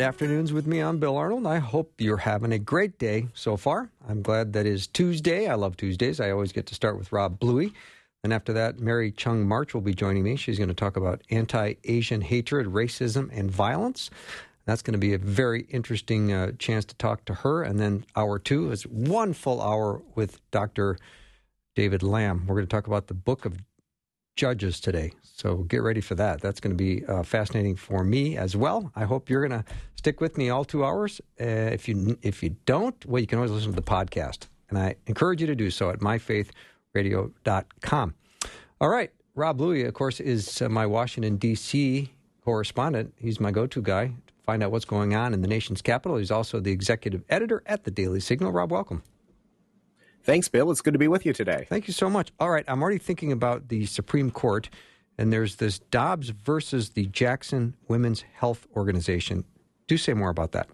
Afternoons with me. I'm Bill Arnold. I hope you're having a great day so far. I'm glad that is Tuesday. I love Tuesdays. I always get to start with Rob Bluey. And after that, Mary Chung March will be joining me. She's going to talk about anti Asian hatred, racism, and violence. That's going to be a very interesting uh, chance to talk to her. And then hour two is one full hour with Dr. David Lamb. We're going to talk about the book of Judges today. So get ready for that. That's going to be uh, fascinating for me as well. I hope you're going to stick with me all two hours. Uh, if you if you don't, well, you can always listen to the podcast, and I encourage you to do so at myfaithradio.com. All right, Rob Bluey, of course, is uh, my Washington D.C. correspondent. He's my go-to guy to find out what's going on in the nation's capital. He's also the executive editor at the Daily Signal. Rob, welcome. Thanks, Bill. It's good to be with you today. Thank you so much. All right, I'm already thinking about the Supreme Court, and there's this Dobbs versus the Jackson Women's Health Organization. Do say more about that.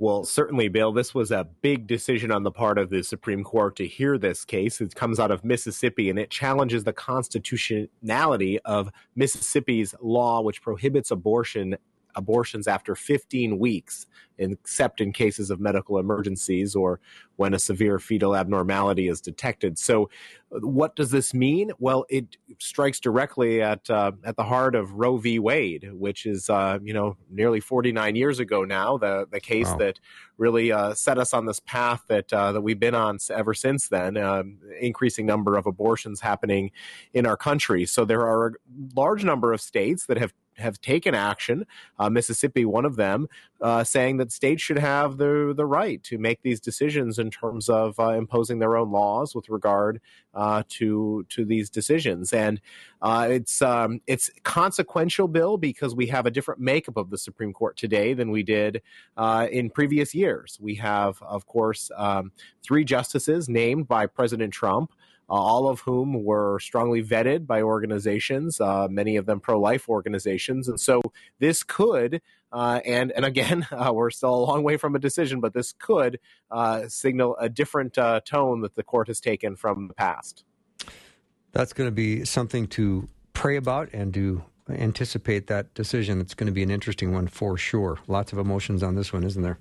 Well, certainly, Bill, this was a big decision on the part of the Supreme Court to hear this case. It comes out of Mississippi and it challenges the constitutionality of Mississippi's law, which prohibits abortion abortions after 15 weeks, except in cases of medical emergencies or when a severe fetal abnormality is detected. So, what does this mean? Well, it strikes directly at uh, at the heart of Roe v. Wade, which is uh, you know nearly 49 years ago now, the the case wow. that really uh, set us on this path that uh, that we've been on ever since then. Um, increasing number of abortions happening in our country. So there are a large number of states that have have taken action. Uh, Mississippi, one of them, uh, saying that states should have the the right to make these decisions in terms of uh, imposing their own laws with regard uh, to to these decisions. And uh, it's um, it's consequential, Bill, because we have a different makeup of the Supreme Court today than we did uh, in previous years. We have, of course, um, three justices named by President Trump all of whom were strongly vetted by organizations, uh, many of them pro-life organizations, and so this could. Uh, and and again, uh, we're still a long way from a decision, but this could uh, signal a different uh, tone that the court has taken from the past. That's going to be something to pray about and to anticipate that decision. It's going to be an interesting one for sure. Lots of emotions on this one, isn't there?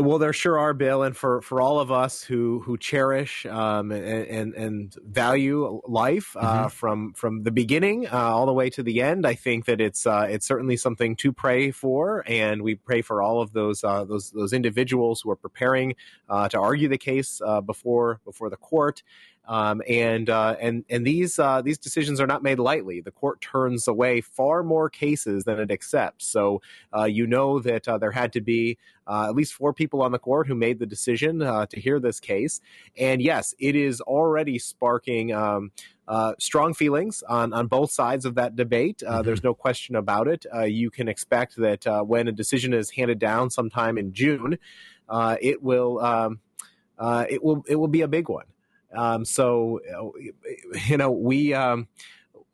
Well, there sure are, Bill, and for, for all of us who who cherish um, and, and, and value life uh, mm-hmm. from from the beginning uh, all the way to the end, I think that it's uh, it's certainly something to pray for, and we pray for all of those uh, those those individuals who are preparing uh, to argue the case uh, before before the court, um, and uh, and and these uh, these decisions are not made lightly. The court turns away far more cases than it accepts. So uh, you know that uh, there had to be uh, at least four people on the court who made the decision uh, to hear this case. And yes, it is already sparking. Um, uh, strong feelings on, on both sides of that debate. Uh, mm-hmm. There's no question about it. Uh, you can expect that when a decision is handed down sometime in June, it will um, it will it will be a big one. Um, so, you know, we um,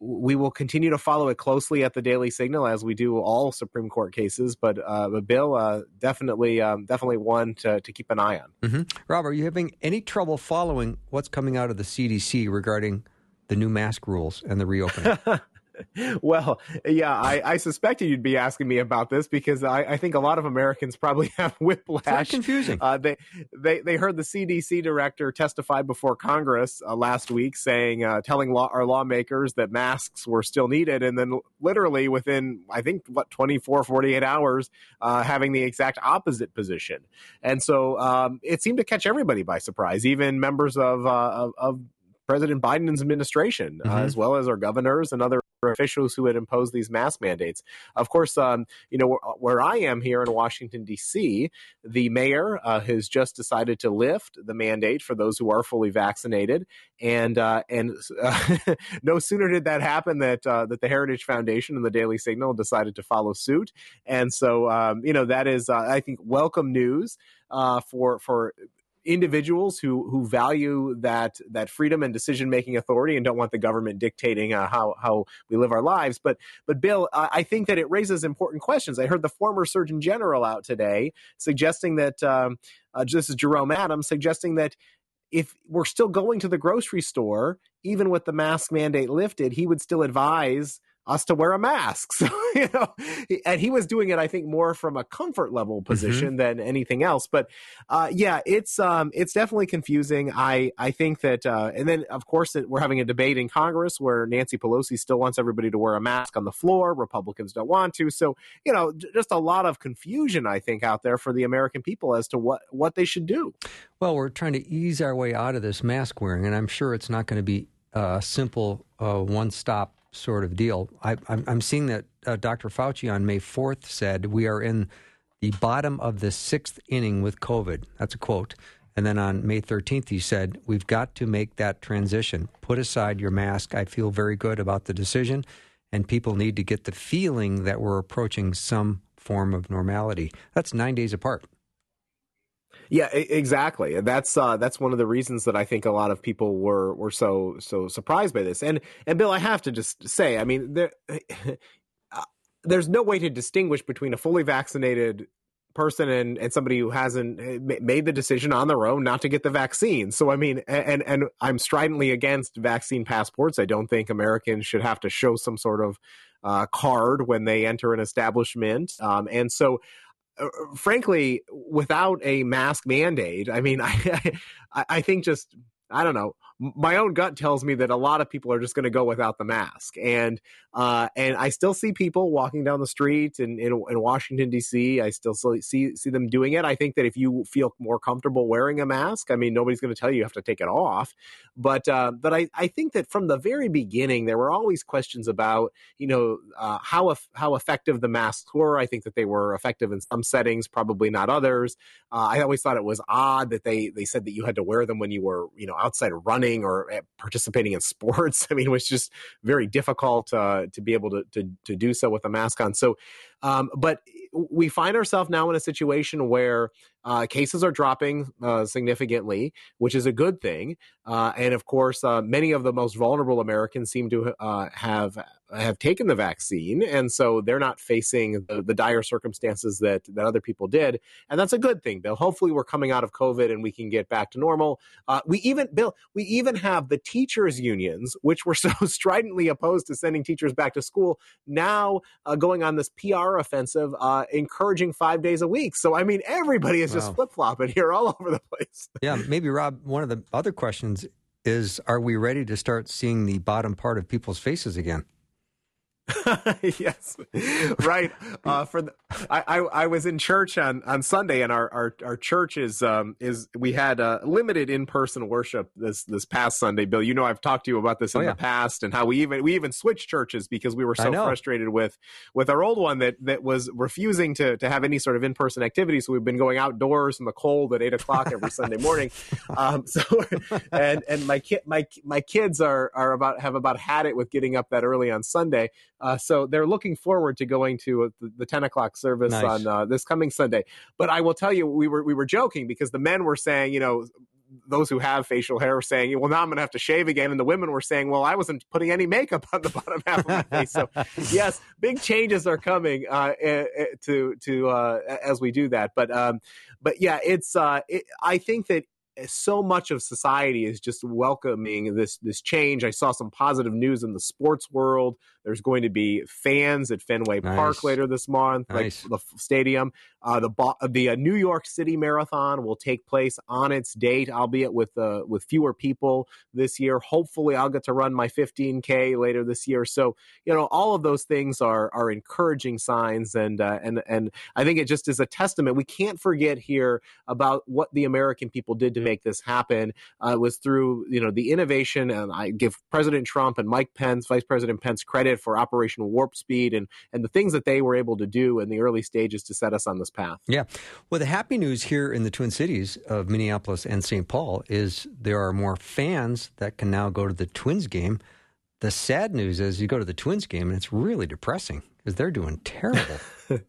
we will continue to follow it closely at the Daily Signal as we do all Supreme Court cases. But uh, but Bill, uh, definitely um, definitely one to, to keep an eye on. Mm-hmm. Rob, are you having any trouble following what's coming out of the CDC regarding the new mask rules and the reopening? well, yeah, I, I, suspected you'd be asking me about this because I, I think a lot of Americans probably have whiplash. It's confusing. Uh, they, they they heard the CDC director testify before Congress uh, last week, saying, uh, telling law, our lawmakers that masks were still needed, and then literally within I think what 24, 48 hours, uh, having the exact opposite position. And so um, it seemed to catch everybody by surprise, even members of uh, of, of President Biden's administration, uh, mm-hmm. as well as our governors and other officials who had imposed these mask mandates. Of course, um, you know, where, where, I am here in Washington, D.C., the mayor uh, has just decided to lift the mandate for those who are fully vaccinated. And uh, and uh, no sooner did that happen that uh, that the Heritage Foundation and the Daily Signal decided to follow suit. And so, um, you know, that is, uh, I think, welcome news uh, for for individuals who who value that that freedom and decision making authority and don't want the government dictating uh, how how we live our lives. But but Bill, I, I, think that it raises important questions. I heard the former Surgeon General out today suggesting that um, uh, this is Jerome Adams suggesting that if we're still going to the grocery store, even with the mask mandate lifted, he would still advise us to wear a mask. So, you know, and he was doing it, I think, more from a comfort level mm-hmm. position mm-hmm. than anything else. But uh, yeah, it's um, it's definitely confusing. I I think that, uh, and then of course we're having a debate in Congress where Nancy Pelosi still wants everybody to wear a mask on the floor. Republicans don't want to. So you know, just a lot of confusion, I think, out there for the American people as to what what they should do. Well, we're trying to ease our way out of this mask wearing, and I'm sure it's not going to be a simple uh, one stop sort of deal. I, am seeing that uh, Dr. Fauci on May 4th said we are in the bottom of the sixth inning with COVID. That's a quote. And then on May 13th, he said, We've got to make that transition. Put aside your mask. I feel very good about the decision, and people need to get the feeling that we're approaching some form of normality. That's nine days apart. Yeah, exactly. That's uh, that's one of the reasons that I think a lot of people were were so so surprised by this. And and Bill, I have to just say, I mean, there, uh, there's no way to distinguish between a fully vaccinated person and, and somebody who hasn't eh, made the decision on their own not to get the vaccine. So I mean, and and I'm stridently against vaccine passports. I don't think Americans should have to show some sort of uh, card when they enter an establishment. Um, and so Uh, uh, frankly, without a mask mandate, I mean, I, I, I think just I don't know my own gut tells me that a lot of people are just going to go without the mask, and uh, and I still see people walking down the street in, in, in Washington D.C. I still see see them doing it. I think that if you feel more comfortable wearing a mask, I mean, nobody's going to tell you you have to take it off, but uh, but I, I think that from the very beginning there were always questions about you know uh, how how effective the masks were. I think that they were effective in some settings, probably not others. Uh, I always thought it was odd that they they said that you had to wear them when you were you know outside running running or eh, participating in sports. I mean, it was just very difficult uh, to be able to, to, to do so with a mask on. So, um, but we find ourselves now in a situation where uh, cases are dropping uh, significantly, which is a good thing. Uh, and of course, uh, many of the most vulnerable Americans seem to uh, have have taken the vaccine, and so they're not facing the, the, dire circumstances that that other people did, and that's a good thing, Bill. Hopefully, we're coming out of COVID and we can get back to normal. Uh, we even, Bill, we even have the teachers' unions, which were so stridently opposed to sending teachers back to school, now going on this PR offensive, encouraging five days a week. So, I mean, everybody is wow. just flip flopping here all over the place. yeah, maybe Rob. One of the other questions is: Are we ready to start seeing the bottom part of people's faces again? yes, right. Uh, for the, I, I, I was in church on, on Sunday, and our, our, our church is um is we had uh, limited in person worship this this past Sunday. Bill, you know I've talked to you about this in oh, yeah. the past, and how we even we even switched churches because we were so frustrated with with our old one that that was refusing to to have any sort of in person activity. So we've been going outdoors in the cold at eight o'clock every Sunday morning. Um, so and and my kid my my kids are are about have about had it with getting up that early on Sunday. Uh, so they're looking forward to going to uh, the, the 10 o'clock service nice. on uh, this coming Sunday. But I will tell you, we were we were joking because the men were saying, you know, those who have facial hair were saying, well, now I'm going to have to shave again. And the women were saying, well, I wasn't putting any makeup on the bottom half of my face. So, yes, big changes are coming uh, eh, eh, to to uh, as we do that. But um, but yeah, it's uh, it, I think that so much of society is just welcoming this this change. I saw some positive news in the sports world. There's going to be fans at Fenway nice. Park later this month, nice. like the stadium. Uh, the the uh, New York City Marathon will take place on its date, albeit with uh, with fewer people this year. Hopefully, I'll get to run my 15k later this year. So you know, all of those things are are encouraging signs, and uh, and and I think it just is a testament. We can't forget here about what the American people did to make this happen. Uh, was through you know the innovation, and I give President Trump and Mike Pence, Vice President Pence, credit credit for Operation Warp Speed and and the things that they were able to do in the early stages to set us on this path. Yeah. Well, the happy news here in the Twin Cities of Minneapolis and St. Paul is there are more fans that can now go to the Twins game. The sad news is you go to the Twins game and it's really depressing because they're doing terrible.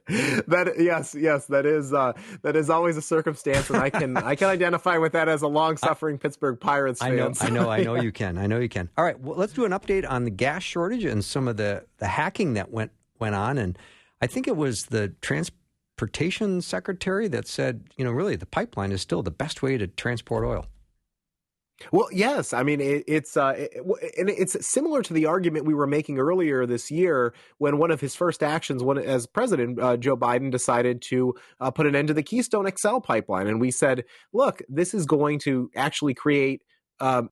that yes yes that is uh, that is always a circumstance and i can i can identify with that as a long-suffering pittsburgh pirates fan. i know i know i know you can i know you can all right well, let's do an update on the gas shortage and some of the the hacking that went went on and i think it was the transportation secretary that said you know really the pipeline is still the best way to transport oil well, yes. I mean, it, it's uh, it, and it's similar to the argument we were making earlier this year when one of his first actions, when as president, uh, Joe Biden decided to uh, put an end to the Keystone XL pipeline, and we said, look, this is going to actually create. Um,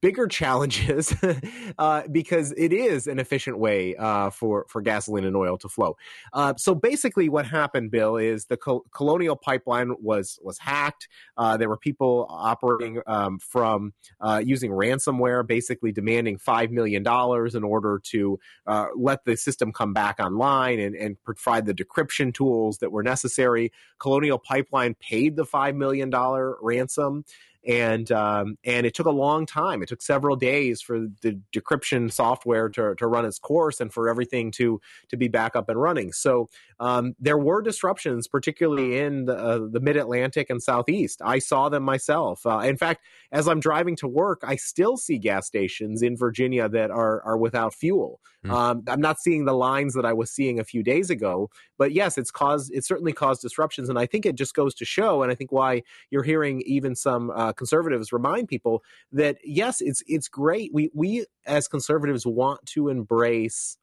bigger challenges uh, because it is an efficient way uh, for for gasoline and oil to flow. Uh, so basically, what happened, Bill, is the Col- Colonial Pipeline was was hacked. Uh, there were people operating um, from uh, using ransomware, basically demanding five million dollars in order to uh, let the system come back online and, and provide the decryption tools that were necessary. Colonial Pipeline paid the five million dollar ransom and um, and it took a long time. It took several days for the decryption software to, to run its course and for everything to to be back up and running. So um, there were disruptions, particularly in the, uh, the Mid Atlantic and Southeast. I saw them myself. Uh, in fact, as I'm driving to work, I still see gas stations in Virginia that are are without fuel. Mm. Um, I'm not seeing the lines that I was seeing a few days ago, but yes, it's caused it certainly caused disruptions, and I think it just goes to show, and I think why you're hearing even some uh, conservatives remind people that yes, it's it's great. We we as conservatives want to embrace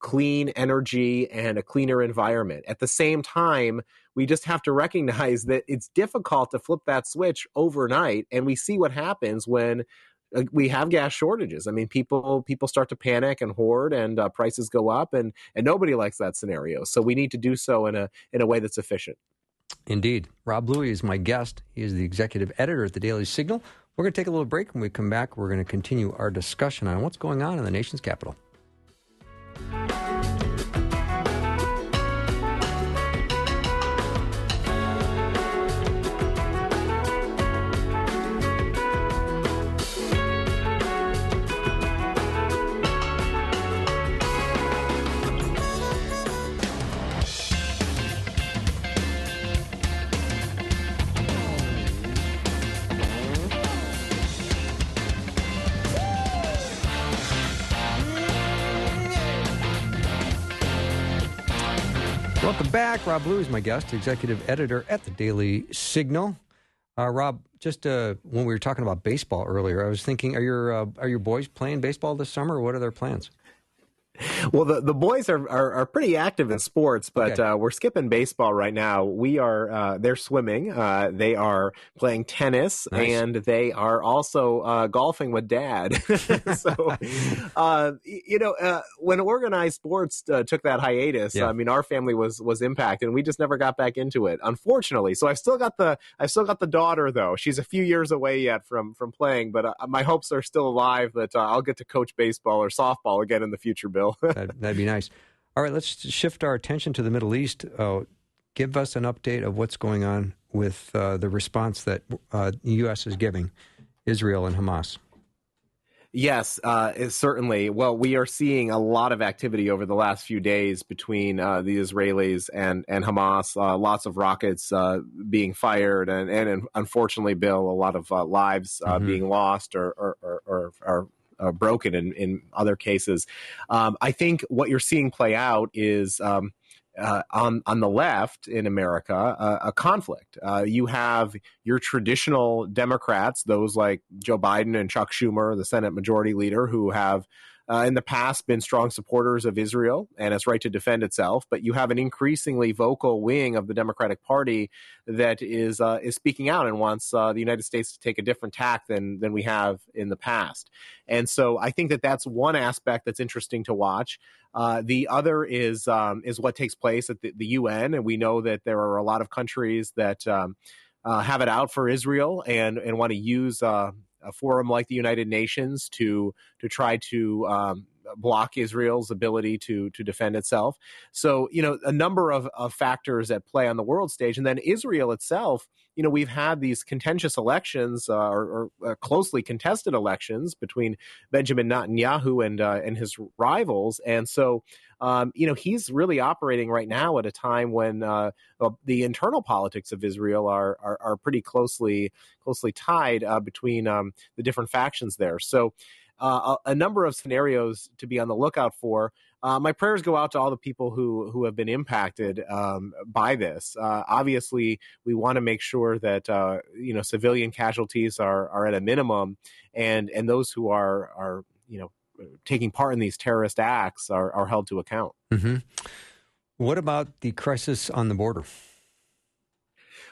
clean energy and a cleaner environment. At the same time, we just have to recognize that it's difficult to flip that switch overnight, and we see what happens when uh, we have gas shortages. I mean, people people start to panic and hoard, and uh, prices go up, and and nobody likes that scenario. So we need to do so in a in a way that's efficient. Indeed, Rob Bluey is my guest. He is the executive editor at the Daily Signal. We're going to take a little break. When we come back, we're going to continue our discussion on what's going on in the nation's capital. Back. Rob Bluey is my guest, executive editor at the Daily Signal. Uh, Rob, just uh, when we were talking about baseball earlier, I was thinking, are your uh, are your boys playing baseball this summer? What are their plans? Well, the, the boys are, are, are pretty active in sports, but okay. uh, we're skipping baseball right now. We are uh, they're swimming, uh, they are playing tennis, nice. and they are also uh, golfing with dad. so, uh, you know, uh, when organized sports took that hiatus, yeah. I mean, our family was was impacted, and we just never got back into it, unfortunately. So I've still got the I've still got the daughter though. She's a few years away yet from from playing, but my hopes are still alive that I'll get to coach baseball or softball again in the future, Bill. that'd, that'd, be nice. All right, let's shift our attention to the Middle East. Uh, give us an update of what's going on with uh, the response that uh, the U.S. is giving Israel and Hamas. Yes, uh, certainly. Well, we are seeing a lot of activity over the last few days between uh, the Israelis and and Hamas. Uh, lots of rockets uh, being fired, and, and unfortunately, Bill, a lot of uh, lives uh, mm-hmm. being lost or or, or, or, or uh, broken in, in other cases. Um, I think what you're seeing play out is um, uh, on on the left in America uh, a conflict. Uh, you have your traditional Democrats, those like Joe Biden and Chuck Schumer, the Senate Majority Leader, who have uh, in the past been strong supporters of Israel and its right to defend itself, but you have an increasingly vocal wing of the Democratic Party that is uh, is speaking out and wants uh, the United States to take a different tack than than we have in the past. And so I think that that's one aspect that's interesting to watch. Uh, the other is um, is what takes place at the, the, UN, and we know that there are a lot of countries that. Um, uh, have it out for Israel and and want to use uh, a forum like the United Nations to to try to um, block Israel's ability to to defend itself. So you know a number of, of factors at play on the world stage, and then Israel itself. You know we've had these contentious elections uh, or, or uh, closely contested elections between Benjamin Netanyahu and uh, and his rivals, and so um, you know, he's really operating right now at a time when uh, the internal politics of Israel are are, are pretty closely closely tied uh, between um, the different factions there. So. Uh, a, number of scenarios to be on the lookout for. Uh, my prayers go out to all the people who who have been impacted um, by this. Uh, obviously, we want to make sure that uh, you know civilian casualties are are at a minimum, and and those who are are you know taking part in these terrorist acts are, are held to account. Mm-hmm. What about the crisis on the border?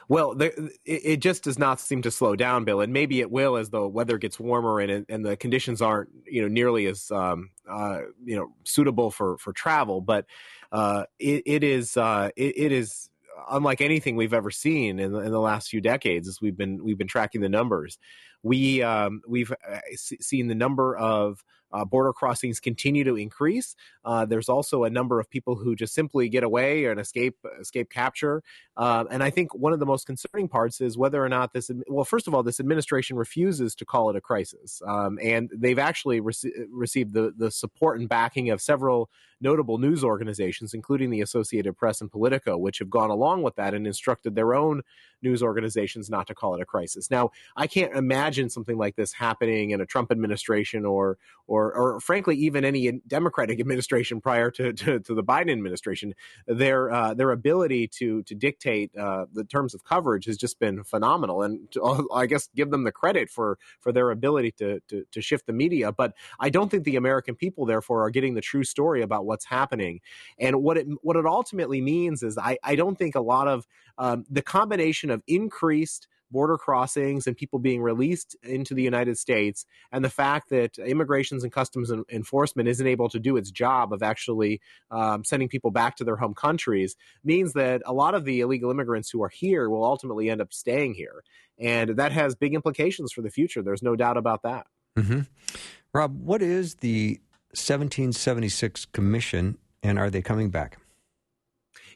Well, the, it, just does not seem to slow down, Bill, and maybe it will as the weather gets warmer and and the conditions aren't you know nearly as um, uh, you know suitable for for travel. But uh, it, it is uh, it, it is unlike anything we've ever seen in the, in the last few decades as we've been we've been tracking the numbers we um, we've uh, seen the number of uh, border crossings continue to increase. Uh, there's also a number of people who just simply get away and escape escape capture. Uh, and I think one of the most concerning parts is whether or not this. Well, first of all, this administration refuses to call it a crisis, um, and they've actually rec- received the the support and backing of several notable news organizations, including the Associated Press and Politico, which have gone along with that and instructed their own news organizations not to call it a crisis. Now, I can't imagine something like this happening in a Trump administration or or or frankly even any Democratic administration prior to to, to the Biden administration. Their uh, their ability to to dictate uh, the terms of coverage has just been phenomenal, and to, I guess give them the credit for for their ability to, to to shift the media. But I don't think the American people, therefore, are getting the true story about what's happening. And what it what it ultimately means is I I don't think a lot of um, the combination of increased border crossings and people being released into the United States, and the fact that immigrations and customs enforcement isn't able to do its job of actually um, sending people back to their home countries means that a lot of the illegal immigrants who are here will ultimately end up staying here. And that has big implications for the future. There's no doubt about that. Mm-hmm. Rob, what is the 1776 Commission, and are they coming back?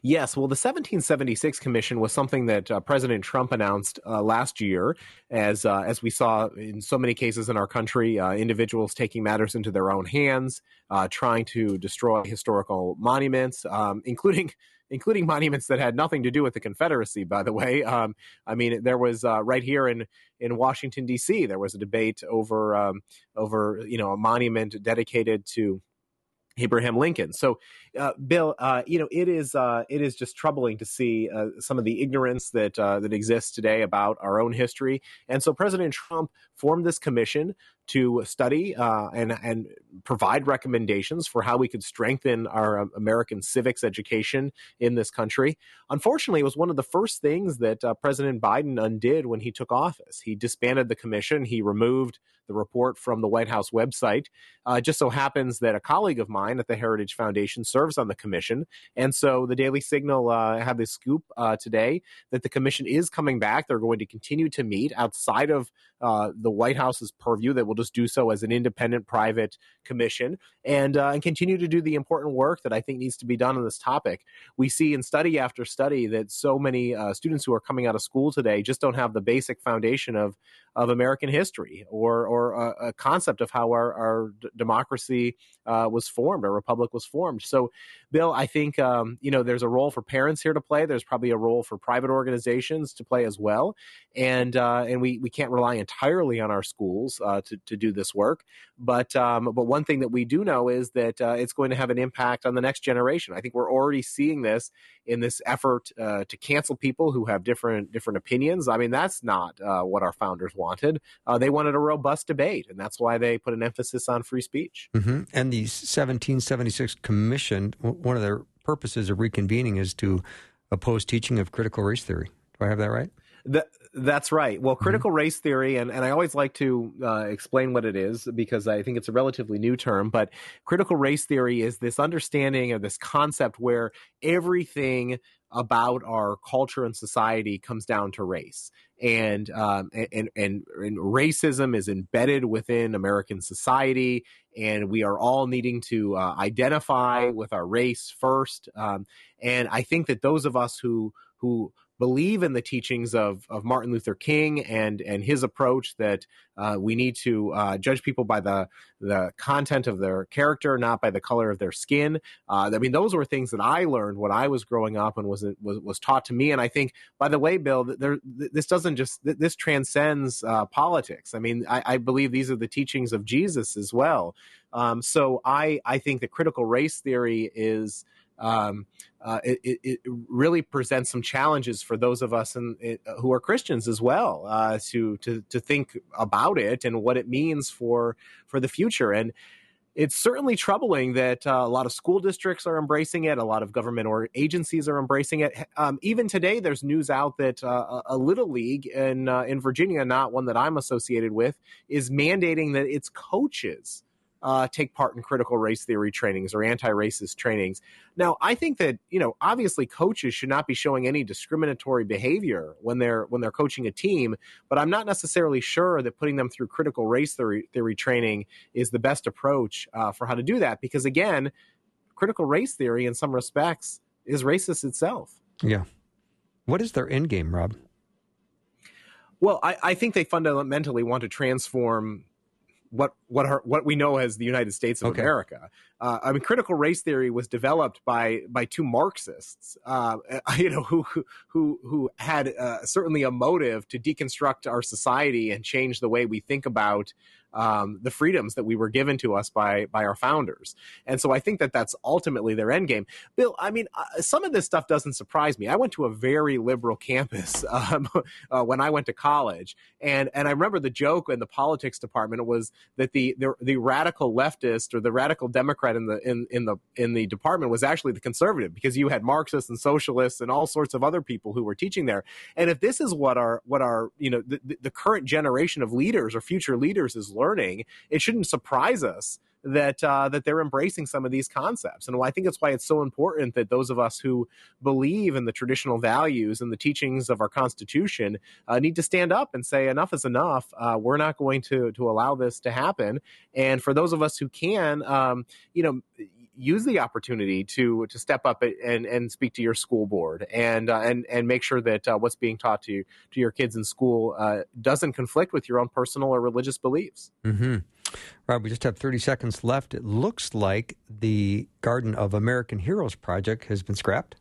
Yes, well, the 1776 Commission was something that uh, President Trump announced uh, last year, as uh, as we saw in so many cases in our country, uh, individuals taking matters into their own hands, uh, trying to destroy historical monuments, um, including including monuments that had nothing to do with the Confederacy. By the way, um, I mean there was uh, right here in in Washington D.C. there was a debate over um, over you know a monument dedicated to Abraham Lincoln. So, uh, Bill, uh, you know, it is uh, it is just troubling to see uh, some of the ignorance that uh, that exists today about our own history. And so, President Trump formed this commission to study uh, and and provide recommendations for how we could strengthen our um, American civics education in this country. Unfortunately, it was one of the first things that President Biden undid when he took office. He disbanded the commission. He removed the report from the White House website. Uh, just so happens that a colleague of mine at the Heritage Foundation serves on the commission. And so the Daily Signal uh, had this scoop uh, today that the commission is coming back. They're going to continue to meet outside of uh, the White House's purview, that will just do so as an independent private commission and, uh, and continue to do the important work that I think needs to be done on this topic. We see in study after study that so many uh, students who are coming out of school today just don't have the basic foundation of, of American history or, or a, a concept of how our, our d- democracy uh, was formed, our republic was formed. So, Bill, I think um, you know there's a role for parents here to play. There's probably a role for private organizations to play as well, and uh, and we we can't rely entirely on our schools uh, to to do this work. But um, but one thing that we do know is that uh, it's going to have an impact on the next generation. I think we're already seeing this in this effort uh, to cancel people who have different different opinions. I mean, that's not uh, what our founders wanted. they wanted a robust debate, and that's why they put an emphasis on free speech. Mm-hmm. And the 1776 Commission, one of their purposes of reconvening is to oppose teaching of critical race theory. Do I have that right? The, That's right. Well, mm-hmm. critical mm-hmm. race theory, and, and I always like to uh, explain what it is because I think it's a relatively new term, but critical race theory is this understanding of this concept where everything about our culture and society comes down to race. And, um, and, and, and racism is embedded within American society, and we are all needing to uh, identify with our race first. Um, and I think that those of us who who believe in the teachings of, of Martin Luther King and and his approach that uh, we need to uh, judge people by the the content of their character, not by the color of their skin. Uh, I mean, those were things that I learned when I was growing up and was was, was taught to me. And I think, by the way, Bill, there, this doesn't just this transcends uh, politics. I mean, I, I, believe these are the teachings of Jesus as well. Um, so I I think the critical race theory is um, uh, it, it, really presents some challenges for those of us in, in, who are Christians as well uh, to, to to think about it and what it means for for the future. And it's certainly troubling that uh, a lot of school districts are embracing it. A lot of government or agencies are embracing it. Um, even today, there's news out that uh, a little league in uh, in Virginia, not one that I'm associated with, is mandating that its coaches uh, take part in critical race theory trainings or anti-racist trainings. Now, I think that you know, obviously, coaches should not be showing any discriminatory behavior when they're when they're coaching a team. But I'm not necessarily sure that putting them through critical race theory, theory training is the best approach uh, for how to do that. Because again, critical race theory, in some respects, is racist itself. Yeah. What is their end game, Rob? Well, I, I think they fundamentally want to transform what what our, what we know as the United States of okay. America. Uh, I mean, critical race theory was developed by by two Marxists, uh, you know, who who who had uh, certainly a motive to deconstruct our society and change the way we think about um, the freedoms that we were given to us by by our founders. And so I think that that's ultimately their end game. Bill, I mean, uh, some of this stuff doesn't surprise me. I went to a very liberal campus um, uh, when I went to college, and and I remember the joke in the politics department was that the the, the radical leftist or the radical Democrat in the in in the in the department was actually the conservative because you had Marxists and socialists and all sorts of other people who were teaching there. And if this is what our what our you know the, the current generation of leaders or future leaders is it shouldn't surprise us that uh, that they're embracing some of these concepts. And I think that's why it's so important that those of us who believe in the traditional values and the teachings of our Constitution uh, need to stand up and say enough is enough. Uh, we're not going to to allow this to happen. And for those of us who can, um, you know use the opportunity to to step up and and speak to your school board and uh, and and make sure that uh, what's being taught to to your kids in school uh, doesn't conflict with your own personal or religious beliefs. Mm-hmm. Rob, we just have 30 seconds left. It looks like the Garden of American Heroes project has been scrapped.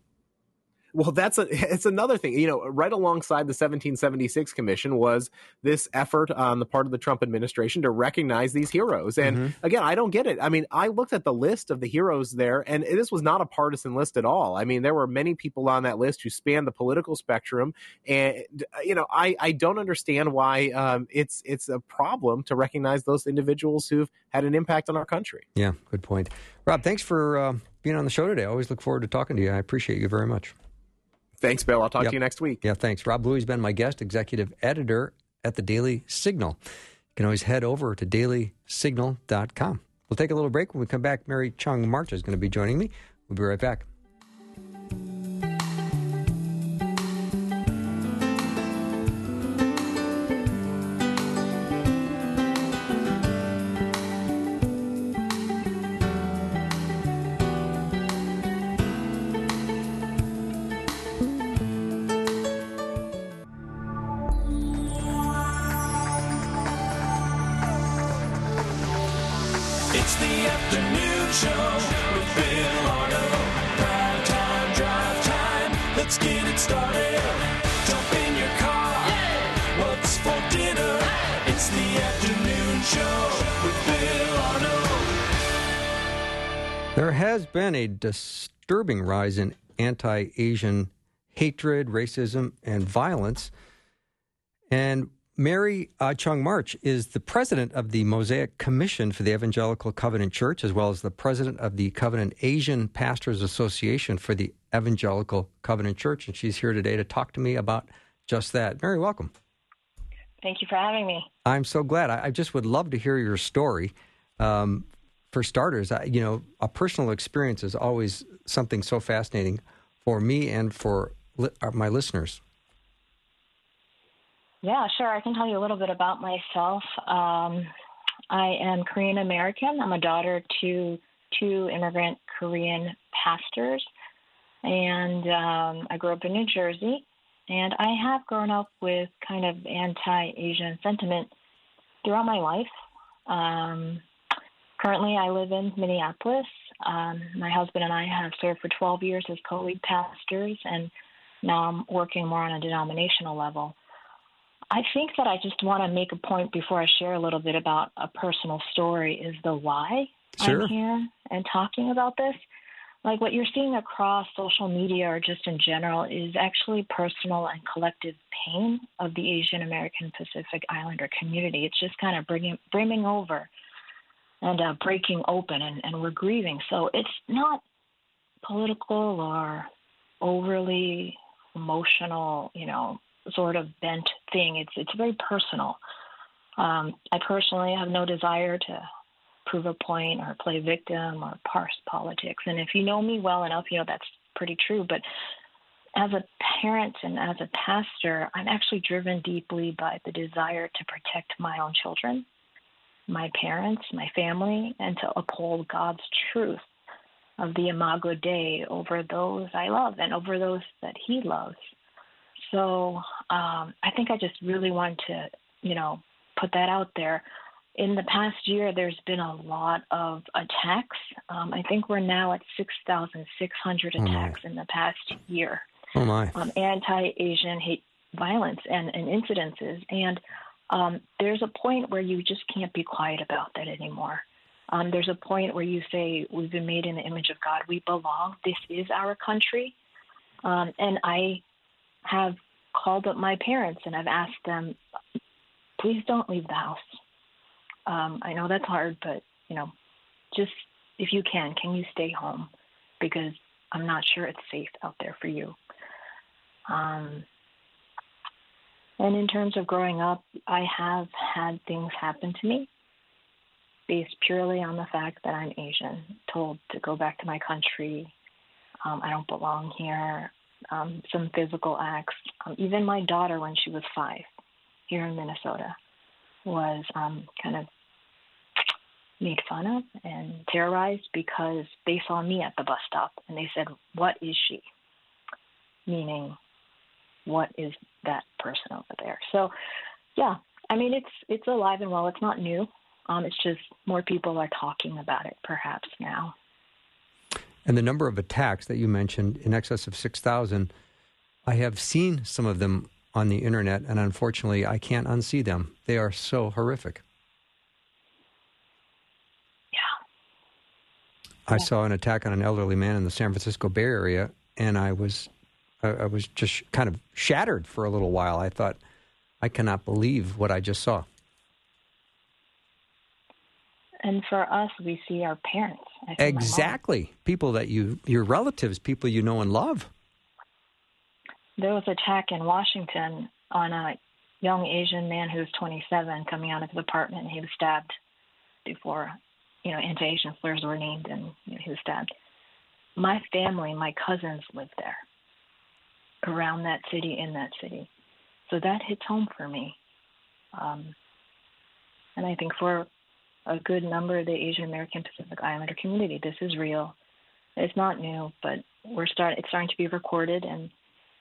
Well, that's a, it's another thing. You know, right alongside the 1776 Commission was this effort on the part of the Trump administration to recognize these heroes. And mm-hmm. again, I don't get it. I mean, I looked at the list of the heroes there, and this was not a partisan list at all. I mean, there were many people on that list who span the political spectrum, and you know, I I don't understand why um, it's it's a problem to recognize those individuals who've had an impact on our country. Yeah, good point, Rob. Thanks for uh, being on the show today. I always look forward to talking to you. I appreciate you very much. Thanks, Bill. I'll talk yep. to you next week. Yeah, thanks. Rob Bluey's been my guest, executive editor at the Daily Signal. You can always head over to dailysignal.com. We'll take a little break. When we come back, Mary Chung March is going to be joining me. We'll be right back. Disturbing rise in anti Asian hatred, racism, and violence. And Mary uh, Chung March is the president of the Mosaic Commission for the Evangelical Covenant Church, as well as the president of the Covenant Asian Pastors Association for the Evangelical Covenant Church. And she's here today to talk to me about just that. Mary, welcome. Thank you for having me. I'm so glad. I, I just would love to hear your story. Um, for starters, I, you know, a personal experience is always something so fascinating for me and for li- uh, my listeners. Yeah, sure. I can tell you a little bit about myself. Um, I am Korean American. I'm a daughter to two immigrant Korean pastors, and um, I grew up in New Jersey. And I have grown up with kind of anti Asian sentiment throughout my life. Um, currently, I live in Minneapolis. Um, my husband and I have served for 12 years as co lead pastors, and now I'm working more on a denominational level. I think that I just want to make a point before I share a little bit about a personal story is the why sure. I'm here and talking about this like what you're seeing across social media or just in general is actually personal and collective pain of the Asian American Pacific Islander community. It's just kind of bringing brimming over and uh, breaking open, and, and we're grieving. So it's not political or overly emotional, you know, sort of bent thing. It's it's very personal. Um, I personally have no desire to prove a point or play victim or parse politics. And if you know me well enough, you know that's pretty true. But as a parent and as a pastor, I'm actually driven deeply by the desire to protect my own children, my parents, my family, and to uphold God's truth of the Imago Dei over those I love and over those that He loves. So um, I think I just really want to, you know, put that out there in the past year, there's been a lot of attacks. Um, I think we're now at 6,600 attacks oh in the past year. Oh my! Um, anti-Asian hate violence and, and incidences, and um, there's a point where you just can't be quiet about that anymore. Um, there's a point where you say, "We've been made in the image of God. We belong. This is our country." Um, and I have called up my parents and I've asked them, "Please don't leave the house." Um, I know that's hard, but you know, just if you can, can you stay home? Because I'm not sure it's safe out there for you. Um, and in terms of growing up, I have had things happen to me based purely on the fact that I'm Asian, told to go back to my country. Um, I don't belong here. Um, some physical acts. Um, even my daughter, when she was five, here in Minnesota, was um, kind of made fun of and terrorized because they saw me at the bus stop and they said, What is she? Meaning, what is that person over there? So, yeah, I mean, it's it's alive and well. It's not new. Um, it's just more people are talking about it perhaps now. And the number of attacks that you mentioned, in excess of 6,000, I have seen some of them on the internet, and unfortunately, I can't unsee them. They are so horrific. Yeah. I saw an attack on an elderly man in the San Francisco Bay Area, and I was, I, I was just kind of shattered for a little while. I thought, I cannot believe what I just saw. And for us, we see our parents. Exactly, people that you, your relatives, people you know and love. There was an attack in Washington on a young Asian man who was 27 coming out of his apartment. He was stabbed before you know, anti-Asian slurs were named, and you know, he was stabbed. My family, my cousins lived there, around that city, in that city, so that hits home for me. Um, and I think for a good number of the Asian American Pacific Islander community, this is real. It's not new, but we're start. It's starting to be recorded, and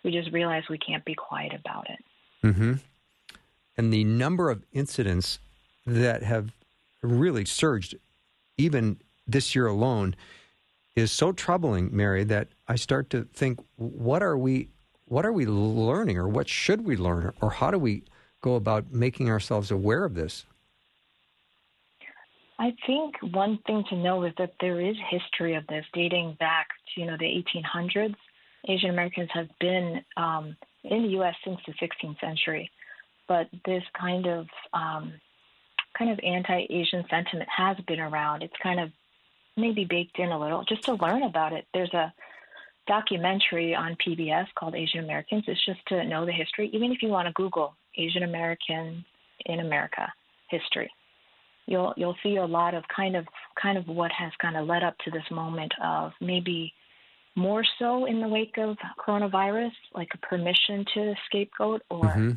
we just realize we can't be quiet about it. Mm-hmm. And the number of incidents that have really surged even this year alone, is so troubling, Mary, that I start to think, what are we, what are we learning, or what should we learn, or how do we go about making ourselves aware of this? I think one thing to know is that there is history of this dating back to you know the 1800s. Asian Americans have been um, in the U.S. since the 16th century, but this kind of um, kind of anti-Asian sentiment has been around. It's kind of maybe baked in a little just to learn about it. There's a documentary on PBS called Asian Americans. It's just to know the history. Even if you want to Google Asian American in America history, you'll you'll see a lot of kind of kind of what has kind of led up to this moment of maybe more so in the wake of coronavirus, like a permission to scapegoat or mm-hmm.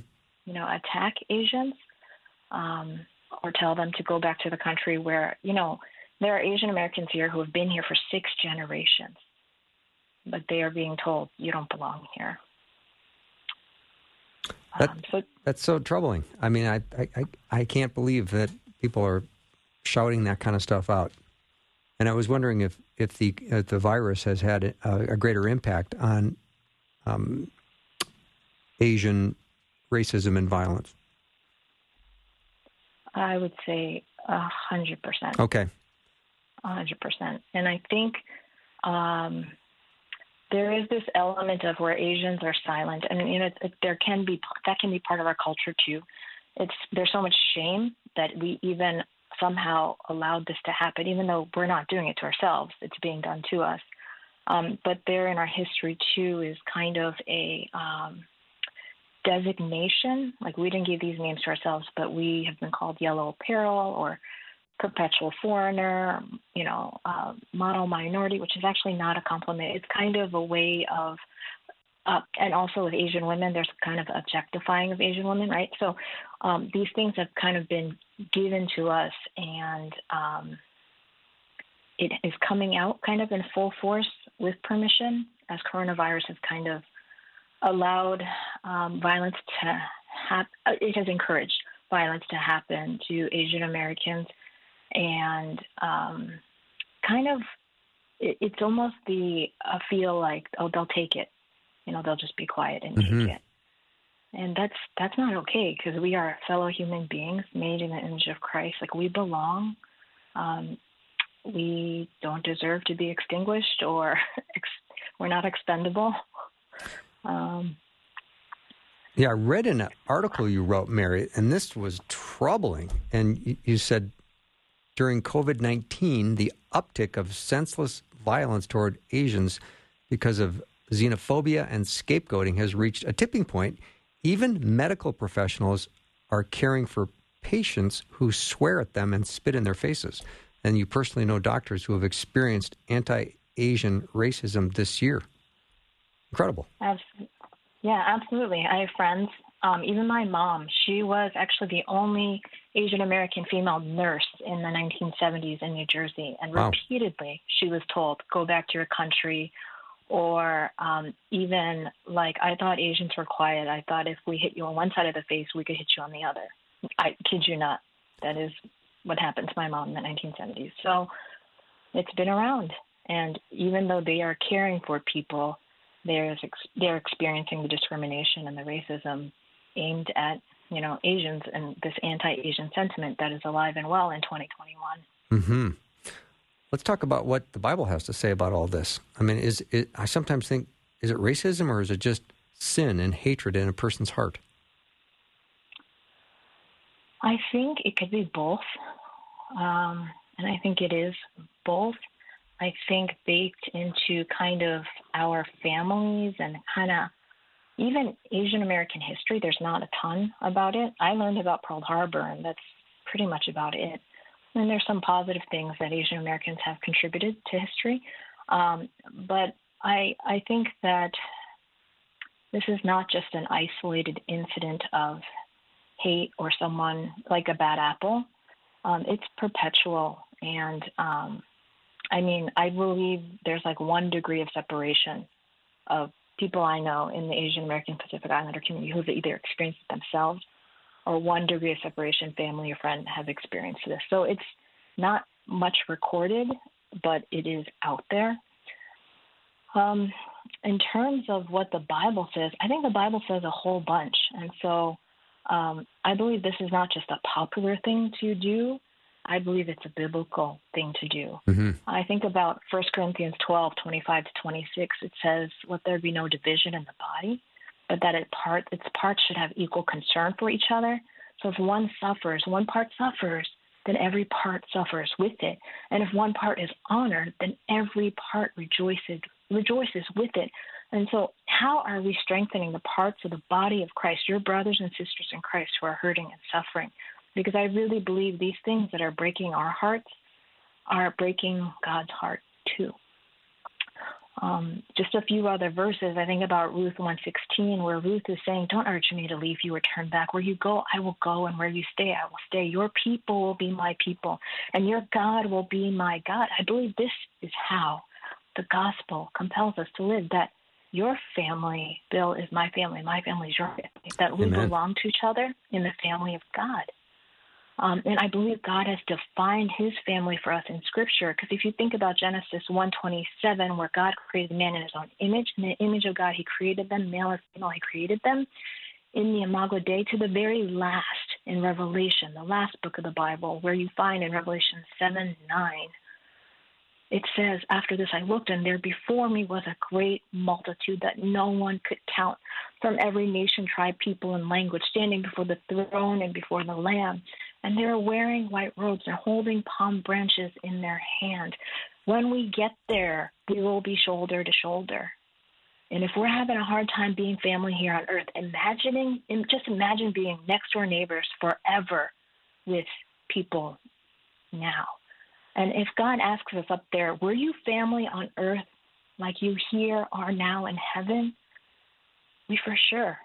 you know attack Asians, um, or tell them to go back to the country where you know there are Asian Americans here who have been here for six generations, but they are being told you don't belong here. That, um, so, that's so troubling. I mean, I, I I can't believe that people are shouting that kind of stuff out. And I was wondering if if the if the virus has had a, a greater impact on um, Asian racism and violence. I would say a hundred percent. Okay. A hundred percent, and I think um, there is this element of where Asians are silent, and you know it, there can be that can be part of our culture too. It's there's so much shame that we even somehow allowed this to happen, even though we're not doing it to ourselves, it's being done to us. Um, but there in our history too is kind of a um, designation. Like we didn't give these names to ourselves, but we have been called yellow peril or perpetual foreigner, you know, uh, model minority, which is actually not a compliment. It's kind of a way of uh, and also with Asian women, there's kind of objectifying of Asian women, right? So um, these things have kind of been given to us, and um, it is coming out kind of in full force with permission as coronavirus has kind of allowed um, violence to happen. Uh, it has encouraged violence to happen to Asian Americans, and um, kind of it, it's almost the I feel like oh they'll take it. You know they'll just be quiet and mm-hmm. take it. And that's that's not okay because we are fellow human beings made in the image of christ. Like we belong. Um, we don't deserve to be extinguished or ex- we're not expendable. Um, yeah i read an article you wrote mary and this was troubling. And you said during covid-19 the uptick of senseless violence toward asians because of xenophobia and scapegoating has reached a tipping point. Even medical professionals are caring for patients who swear at them and spit in their faces. And you personally know doctors who have experienced anti Asian racism this year. Incredible. Absolutely. Yeah, absolutely. I have friends. Um, even my mom, she was actually the only Asian American female nurse in the 1970s in New Jersey. And wow. repeatedly, she was told, go back to your country or um, even like I thought Asians were quiet. I thought if we hit you on one side of the face, we could hit you on the other. I kid you not. That is what happened to my mom in the 1970s. So it's been around, and even though they are caring for people, there's they're experiencing the discrimination and the racism aimed at you know Asians and this anti-Asian sentiment that is alive and well in 2021. Mm-hmm. Let's talk about what the Bible has to say about all this. I mean, is it, I sometimes think is it racism or is it just sin and hatred in a person's heart? I think it could be both, um, and I think it is both. I think baked into kind of our families and kind of even Asian American history. There's not a ton about it. I learned about Pearl Harbor, and that's pretty much about it. And there's some positive things that Asian Americans have contributed to history. Um, but I, I think that this is not just an isolated incident of hate or someone like a bad apple. Um, it's perpetual. And um, I mean, I believe there's like one degree of separation of people I know in the Asian American Pacific Islander community who've either experienced it themselves or one degree of separation, family or friend have experienced this. So it's not much recorded, but it is out there. Um, in terms of what the Bible says, I think the Bible says a whole bunch. And so um, I believe this is not just a popular thing to do. I believe it's a biblical thing to do. Mm-hmm. I think about 1 Corinthians 12, 25 to 26. It says, Let there be no division in the body, but that it part, its parts should have equal concern for each other. So if one suffers, one part suffers, then every part suffers with it. And if one part is honored, then every part rejoices rejoices with it. And so, how are we strengthening the parts of the body of Christ, your brothers and sisters in Christ who are hurting and suffering? Because I really believe these things that are breaking our hearts are breaking God's heart too. Um, just a few other verses. I think about Ruth 116, where Ruth is saying, Don't urge me to leave you or turn back. Where you go, I will go, and where you stay, I will stay. Your people will be my people, and your God will be my God. I believe this is how the gospel compels us to live that your family, Bill, is my family, my family is your family, that we Amen. belong to each other in the family of God. Um, and I believe God has defined his family for us in scripture. Because if you think about Genesis 127, where God created man in his own image, in the image of God, he created them, male and female, he created them. In the Imago Dei, to the very last in Revelation, the last book of the Bible, where you find in Revelation 7 9, it says, After this I looked, and there before me was a great multitude that no one could count from every nation, tribe, people, and language, standing before the throne and before the Lamb. And they are wearing white robes and holding palm branches in their hand. When we get there, we will be shoulder to shoulder. And if we're having a hard time being family here on earth, imagining, just imagine being next door neighbors forever with people now. And if God asks us up there, were you family on earth like you here are now in heaven? We for sure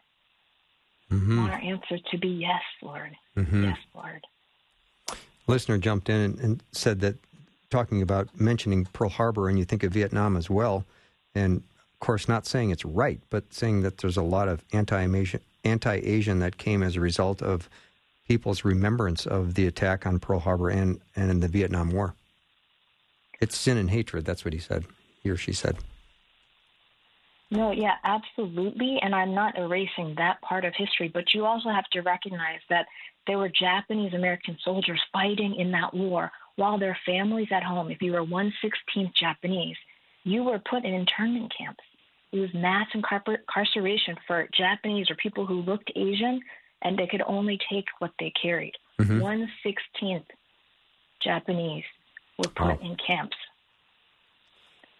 mm-hmm. want our answer to be yes, Lord. Mm-hmm. Yes, Lord. Listener jumped in and, and said that talking about mentioning Pearl Harbor, and you think of Vietnam as well, and of course, not saying it's right, but saying that there's a lot of anti-Asian, anti-Asian that came as a result of people's remembrance of the attack on Pearl Harbor and, and in the Vietnam War. It's sin and hatred. That's what he said. He or she said. No, yeah, absolutely. And I'm not erasing that part of history, but you also have to recognize that there were Japanese American soldiers fighting in that war while their families at home, if you were 116th Japanese, you were put in internment camps. It was mass incarceration for Japanese or people who looked Asian and they could only take what they carried. Mm-hmm. 116th Japanese were put in camps.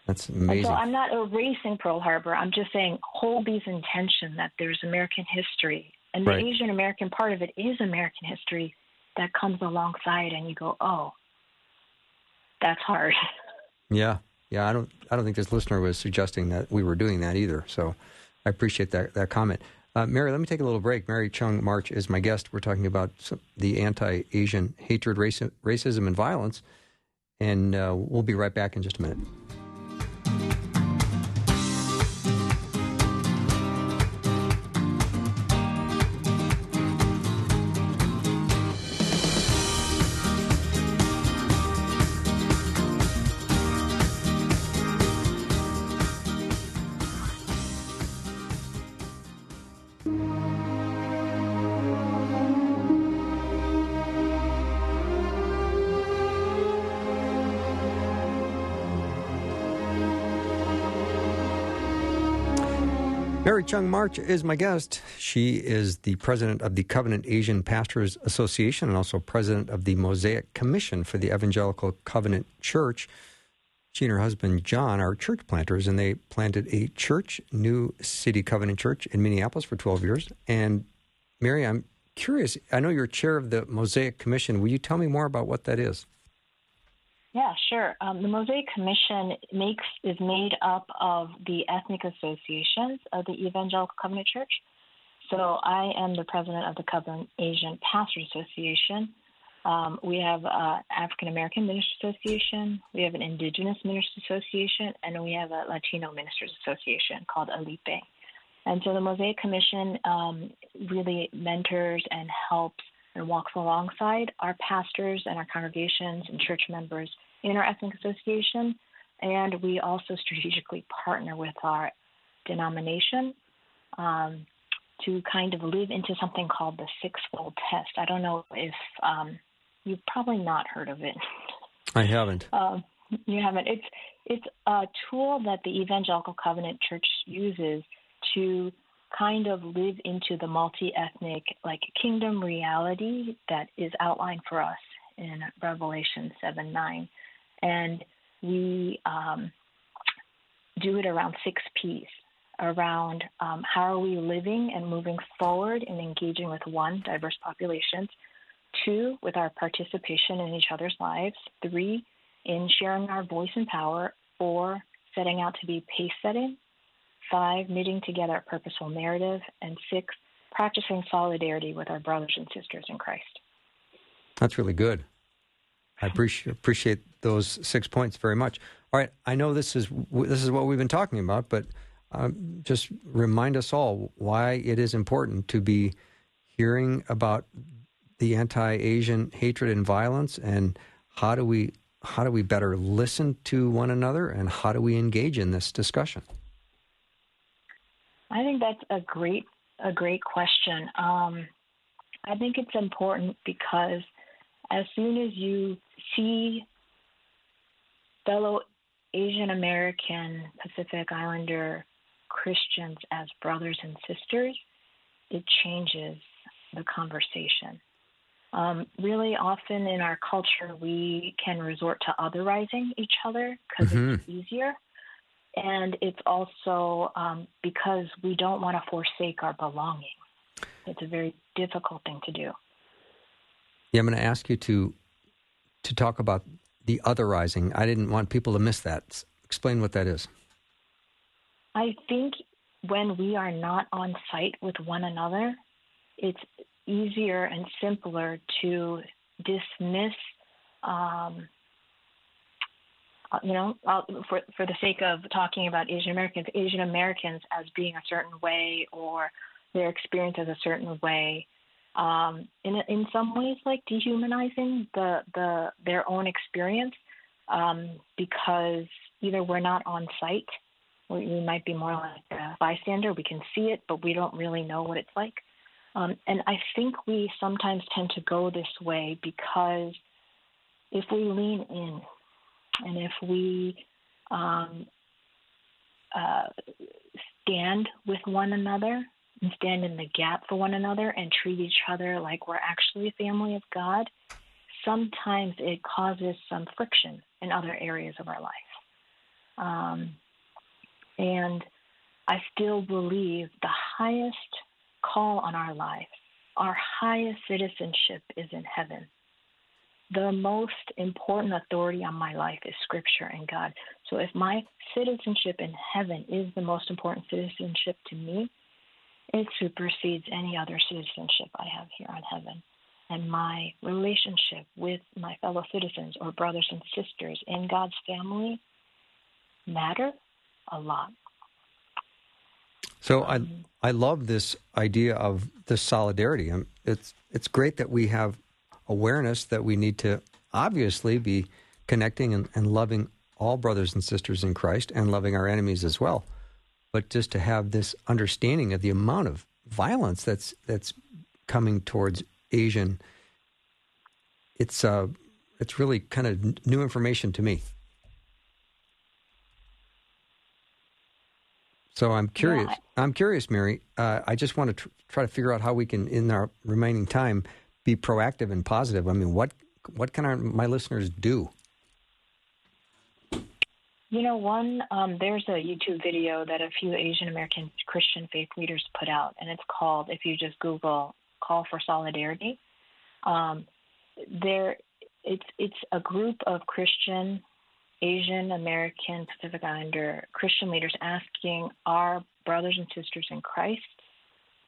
That's amazing. so I'm not erasing Pearl Harbor. I'm just saying hold these in tension that there's American history. And the right. Asian American part of it is American history that comes alongside and you go, Oh, that's hard. Yeah. Yeah, I don't I don't think this listener was suggesting that we were doing that either. So I appreciate that that comment. Uh, Mary, let me take a little break. Mary Chung March is my guest. We're talking about some, the anti Asian hatred, raci- racism, and violence. And uh, we'll be right back in just a minute. Chung March is my guest. She is the president of the Covenant Asian Pastors Association and also president of the Mosaic Commission for the Evangelical Covenant Church. She and her husband John are church planters, and they planted a church, New City Covenant Church, in Minneapolis for 12 years. And Mary, I'm curious. I know you're chair of the Mosaic Commission. Will you tell me more about what that is? Yeah, sure. Um, the Mosaic Commission makes is made up of the ethnic associations of the Evangelical Covenant Church. So I am the president of the Covenant Asian Pastor Association. Um, we have uh, African American Ministers Association, we have an Indigenous Ministers Association, and we have a Latino Ministers Association called ALIPE. And so the Mosaic Commission um, really mentors and helps and walks alongside our pastors and our congregations and church members in our ethnic association. And we also strategically partner with our denomination um, to kind of live into something called the sixfold test. I don't know if um, you've probably not heard of it. I haven't. Um, you haven't. It's it's a tool that the Evangelical Covenant Church uses to kind of live into the multi-ethnic like kingdom reality that is outlined for us in Revelation 7 9. And we um, do it around six P's around um, how are we living and moving forward and engaging with one, diverse populations, two, with our participation in each other's lives, three, in sharing our voice and power, four, setting out to be pace setting, five, knitting together a purposeful narrative, and six, practicing solidarity with our brothers and sisters in Christ. That's really good. I appreciate appreciate those six points very much. All right, I know this is this is what we've been talking about, but um, just remind us all why it is important to be hearing about the anti-Asian hatred and violence, and how do we how do we better listen to one another, and how do we engage in this discussion? I think that's a great a great question. Um, I think it's important because as soon as you see fellow Asian American Pacific Islander Christians as brothers and sisters, it changes the conversation. Um, really, often in our culture, we can resort to otherizing each other because mm-hmm. it's easier. And it's also um, because we don't want to forsake our belonging. It's a very difficult thing to do. Yeah, I'm going to ask you to to talk about the otherizing. I didn't want people to miss that. Explain what that is. I think when we are not on site with one another, it's easier and simpler to dismiss, um, you know, uh, for for the sake of talking about Asian Americans, Asian Americans as being a certain way or their experience as a certain way. Um, in in some ways, like dehumanizing the the their own experience, um, because either we're not on site we, we might be more like a bystander. We can see it, but we don't really know what it's like. Um, and I think we sometimes tend to go this way because if we lean in and if we um, uh, stand with one another and stand in the gap for one another and treat each other like we're actually a family of God, sometimes it causes some friction in other areas of our life. Um, and I still believe the highest call on our life, our highest citizenship is in heaven. The most important authority on my life is Scripture and God. So if my citizenship in heaven is the most important citizenship to me, it supersedes any other citizenship I have here on heaven. And my relationship with my fellow citizens or brothers and sisters in God's family matter a lot. So I um, I love this idea of the solidarity. It's it's great that we have awareness that we need to obviously be connecting and, and loving all brothers and sisters in Christ and loving our enemies as well. But just to have this understanding of the amount of violence that's that's coming towards Asian, it's uh, it's really kind of new information to me. So I'm curious. Yeah. I'm curious, Mary. Uh, I just want to tr- try to figure out how we can, in our remaining time, be proactive and positive. I mean, what what can our, my listeners do? You know, one um, there's a YouTube video that a few Asian American Christian faith leaders put out, and it's called. If you just Google "call for solidarity," um, there it's it's a group of Christian Asian American Pacific Islander Christian leaders asking our brothers and sisters in Christ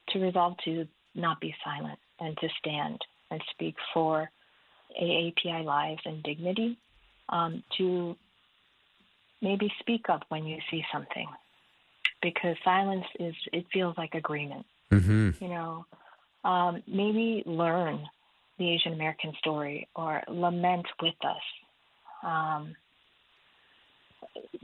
to resolve to not be silent and to stand and speak for AAPI lives and dignity, um, to maybe speak up when you see something, because silence is it feels like agreement. Mm-hmm. You know, um, maybe learn the Asian American story or lament with us. Um,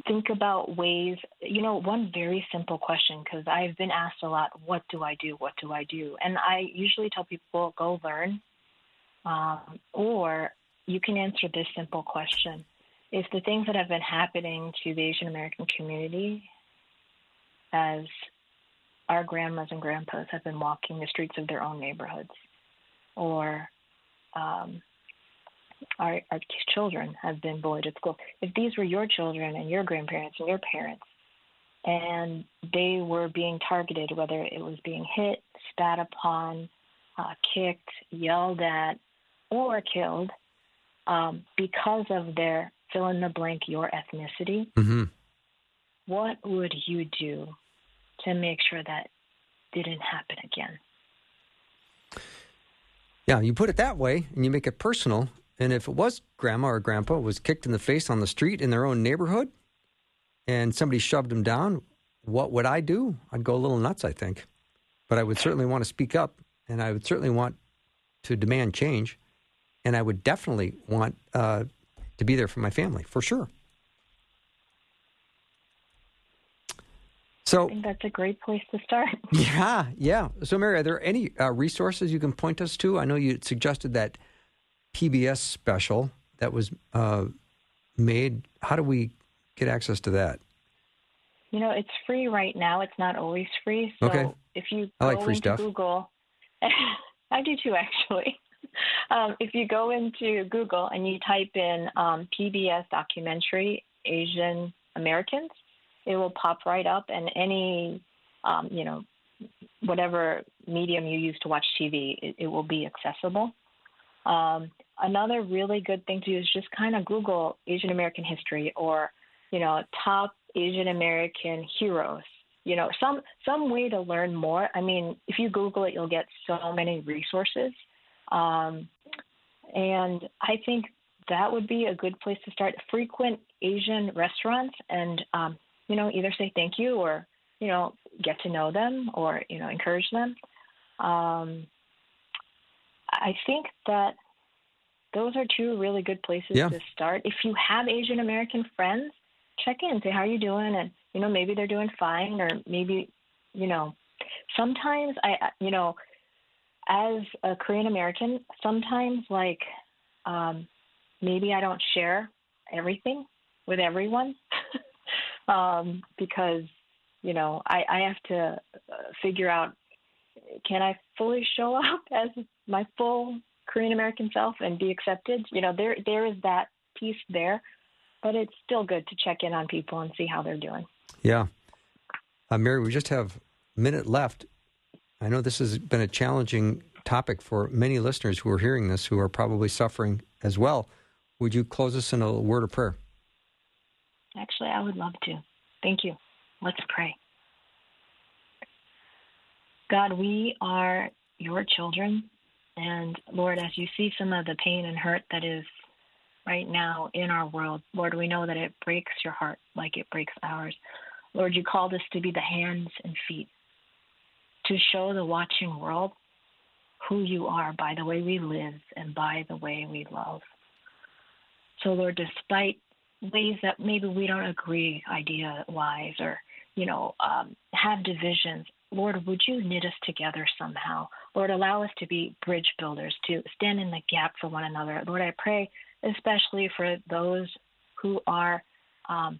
think about ways, you know, one very simple question, because I've been asked a lot, what do I do? What do I do? And I usually tell people, go learn. Um, or you can answer this simple question If the things that have been happening to the Asian American community as our grandmas and grandpas have been walking the streets of their own neighborhoods, or um, our, our children have been bullied at school. If these were your children and your grandparents and your parents, and they were being targeted, whether it was being hit, spat upon, uh, kicked, yelled at, or killed um, because of their fill in the blank your ethnicity. Mm-hmm. What would you do to make sure that didn't happen again? Yeah, you put it that way and you make it personal. And if it was grandma or grandpa was kicked in the face on the street in their own neighborhood and somebody shoved them down, what would I do? I'd go a little nuts, I think. But I would certainly want to speak up and I would certainly want to demand change. And I would definitely want uh, to be there for my family, for sure. So I think that's a great place to start. Yeah, yeah. So, Mary, are there any uh, resources you can point us to? I know you suggested that PBS special that was uh, made. How do we get access to that? You know, it's free right now. It's not always free. So Okay. if you I go like free into stuff. Google, I do too, actually. Um, if you go into Google and you type in um, PBS documentary Asian Americans, it will pop right up, and any, um, you know, whatever medium you use to watch TV, it, it will be accessible. Um, another really good thing to do is just kind of Google Asian American history or, you know, top Asian American heroes. You know, some some way to learn more. I mean, if you Google it, you'll get so many resources, um, and I think that would be a good place to start. Frequent Asian restaurants, and um, you know, either say thank you or you know, get to know them or you know, encourage them. Um, I think that those are two really good places Yeah. to start. If you have Asian American friends, check in, say how are you doing, and you know maybe they're doing fine, or maybe you know sometimes I I- you know as a Korean American, sometimes like um, maybe I don't share everything with everyone um, because you know I, I have to uh, figure out can I fully show up as my full Korean American self and be accepted? You know, there there is that piece there, but it's still good to check in on people and see how they're doing. Yeah. Uh, Mary, we just have a minute left. I know this has been a challenging topic for many listeners who are hearing this who are probably suffering as well. Would you close us in a word of prayer? Actually, I would love to. Thank you. Let's pray. God, we are your children. And Lord, as you see some of the pain and hurt that is right now in our world, Lord, we know that it breaks your heart like it breaks ours. Lord, you called us to be the hands and feet, to show the watching world who you are by the way we live and by the way we love. So, Lord, despite ways that maybe we don't agree idea wise or you know um, have divisions lord would you knit us together somehow lord allow us to be bridge builders to stand in the gap for one another lord i pray especially for those who are um,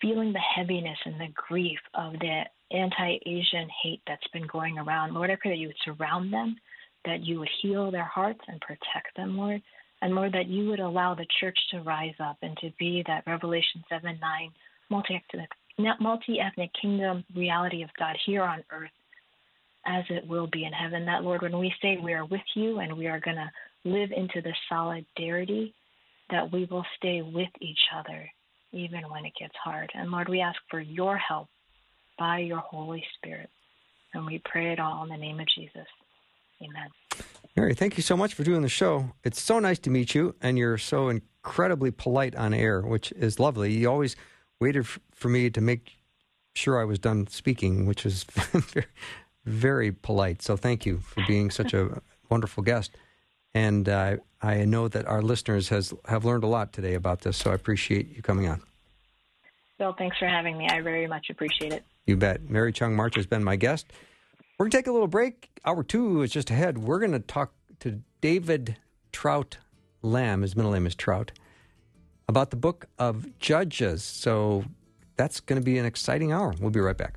feeling the heaviness and the grief of the anti-asian hate that's been going around lord i pray that you would surround them that you would heal their hearts and protect them lord and Lord, that you would allow the church to rise up and to be that Revelation 7 9 multi ethnic kingdom reality of God here on earth as it will be in heaven. That, Lord, when we say we are with you and we are going to live into the solidarity, that we will stay with each other even when it gets hard. And Lord, we ask for your help by your Holy Spirit. And we pray it all in the name of Jesus. Amen. Mary, thank you so much for doing the show. It's so nice to meet you, and you're so incredibly polite on air, which is lovely. You always waited for me to make sure I was done speaking, which is very polite. So thank you for being such a wonderful guest. And uh, I know that our listeners has have learned a lot today about this, so I appreciate you coming on. Bill, thanks for having me. I very much appreciate it. You bet. Mary Chung March has been my guest. We're going to take a little break. Hour two is just ahead. We're going to talk to David Trout Lamb, his middle name is Trout, about the book of Judges. So that's going to be an exciting hour. We'll be right back.